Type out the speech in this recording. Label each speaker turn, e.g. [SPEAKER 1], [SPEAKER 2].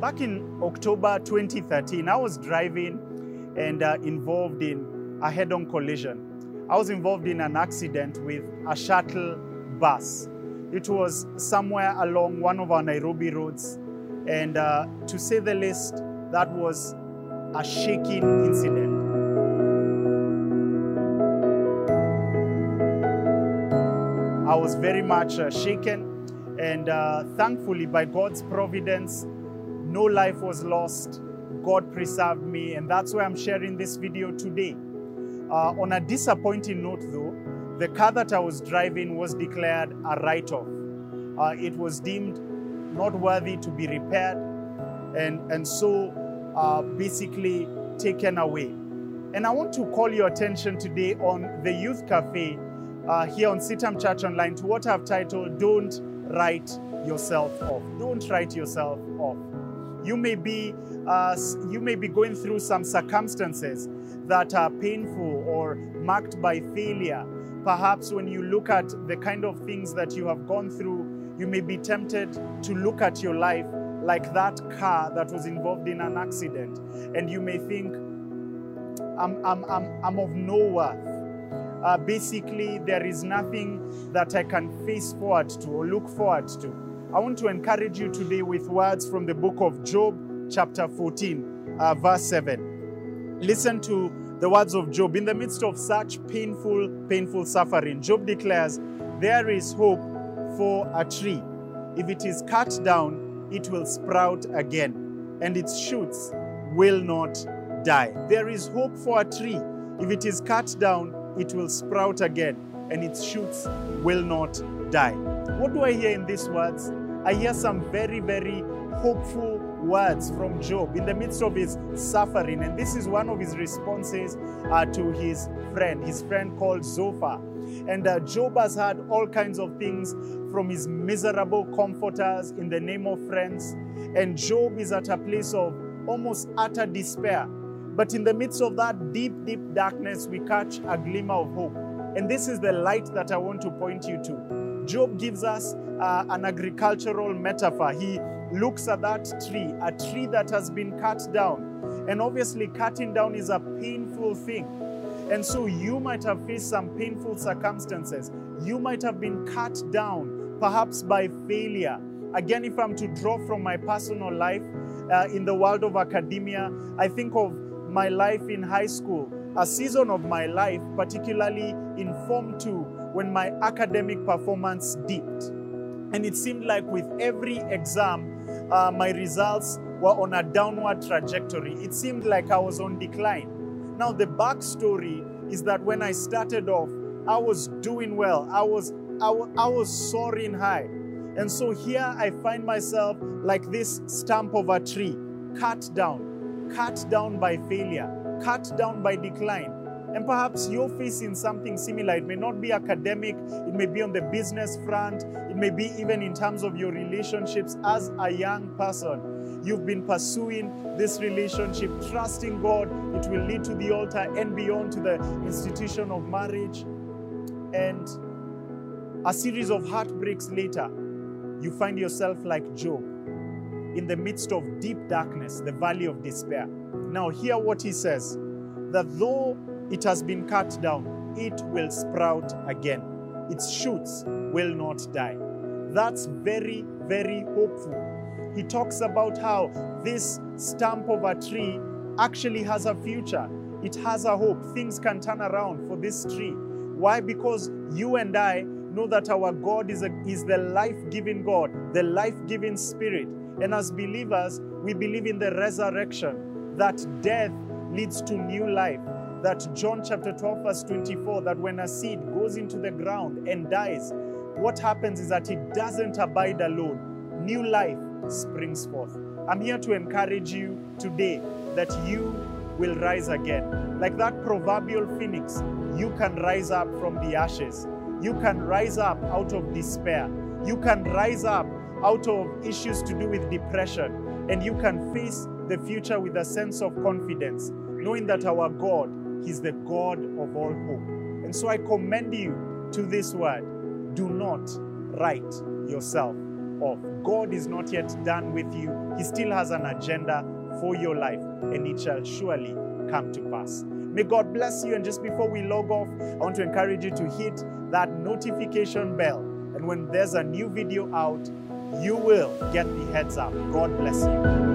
[SPEAKER 1] Back in October 2013, I was driving and uh, involved in a head on collision. I was involved in an accident with a shuttle bus. It was somewhere along one of our Nairobi roads, and uh, to say the least, that was a shaking incident. I was very much uh, shaken, and uh, thankfully, by God's providence, no life was lost. God preserved me, and that's why I'm sharing this video today. Uh, on a disappointing note, though, the car that I was driving was declared a write off. Uh, it was deemed not worthy to be repaired, and, and so uh, basically taken away. And I want to call your attention today on the Youth Cafe uh, here on CITAM Church Online to what I've titled Don't Write Yourself Off. Don't write yourself off. You may be uh, you may be going through some circumstances that are painful or marked by failure. Perhaps when you look at the kind of things that you have gone through, you may be tempted to look at your life like that car that was involved in an accident. And you may think, I'm, I'm, I'm, I'm of no worth. Uh, basically, there is nothing that I can face forward to or look forward to. I want to encourage you today with words from the book of Job, chapter 14, uh, verse 7. Listen to the words of Job. In the midst of such painful, painful suffering, Job declares, There is hope for a tree. If it is cut down, it will sprout again, and its shoots will not die. There is hope for a tree. If it is cut down, it will sprout again, and its shoots will not die. What do I hear in these words? I hear some very, very hopeful words from Job in the midst of his suffering. And this is one of his responses uh, to his friend, his friend called Zophar. And uh, Job has had all kinds of things from his miserable comforters in the name of friends. And Job is at a place of almost utter despair. But in the midst of that deep, deep darkness, we catch a glimmer of hope. And this is the light that I want to point you to. Job gives us uh, an agricultural metaphor. He looks at that tree, a tree that has been cut down. And obviously, cutting down is a painful thing. And so, you might have faced some painful circumstances. You might have been cut down, perhaps by failure. Again, if I'm to draw from my personal life uh, in the world of academia, I think of my life in high school, a season of my life, particularly in Form 2, when my academic performance dipped. And it seemed like with every exam, uh, my results were on a downward trajectory. It seemed like I was on decline. Now, the backstory is that when I started off, I was doing well. I was, I, I was soaring high. And so here I find myself like this stump of a tree, cut down, cut down by failure, cut down by decline. And perhaps you're facing something similar. It may not be academic, it may be on the business front, it may be even in terms of your relationships as a young person. You've been pursuing this relationship, trusting God, it will lead to the altar and beyond to the institution of marriage. And a series of heartbreaks later, you find yourself like Job in the midst of deep darkness, the valley of despair. Now, hear what he says that though it has been cut down, it will sprout again. Its shoots will not die. That's very, very hopeful. He talks about how this stump of a tree actually has a future. It has a hope. Things can turn around for this tree. Why? Because you and I know that our God is, a, is the life giving God, the life giving Spirit. And as believers, we believe in the resurrection, that death leads to new life that John chapter 12, verse 24, that when a seed goes into the ground and dies, what happens is that it doesn't abide alone. New life springs forth. I'm here to encourage you today that you will rise again. Like that proverbial phoenix, you can rise up from the ashes. You can rise up out of despair. You can rise up out of issues to do with depression. And you can face the future with a sense of confidence, knowing that our God He's the God of all hope. And so I commend you to this word. Do not write yourself off. God is not yet done with you. He still has an agenda for your life, and it shall surely come to pass. May God bless you. And just before we log off, I want to encourage you to hit that notification bell. And when there's a new video out, you will get the heads up. God bless you.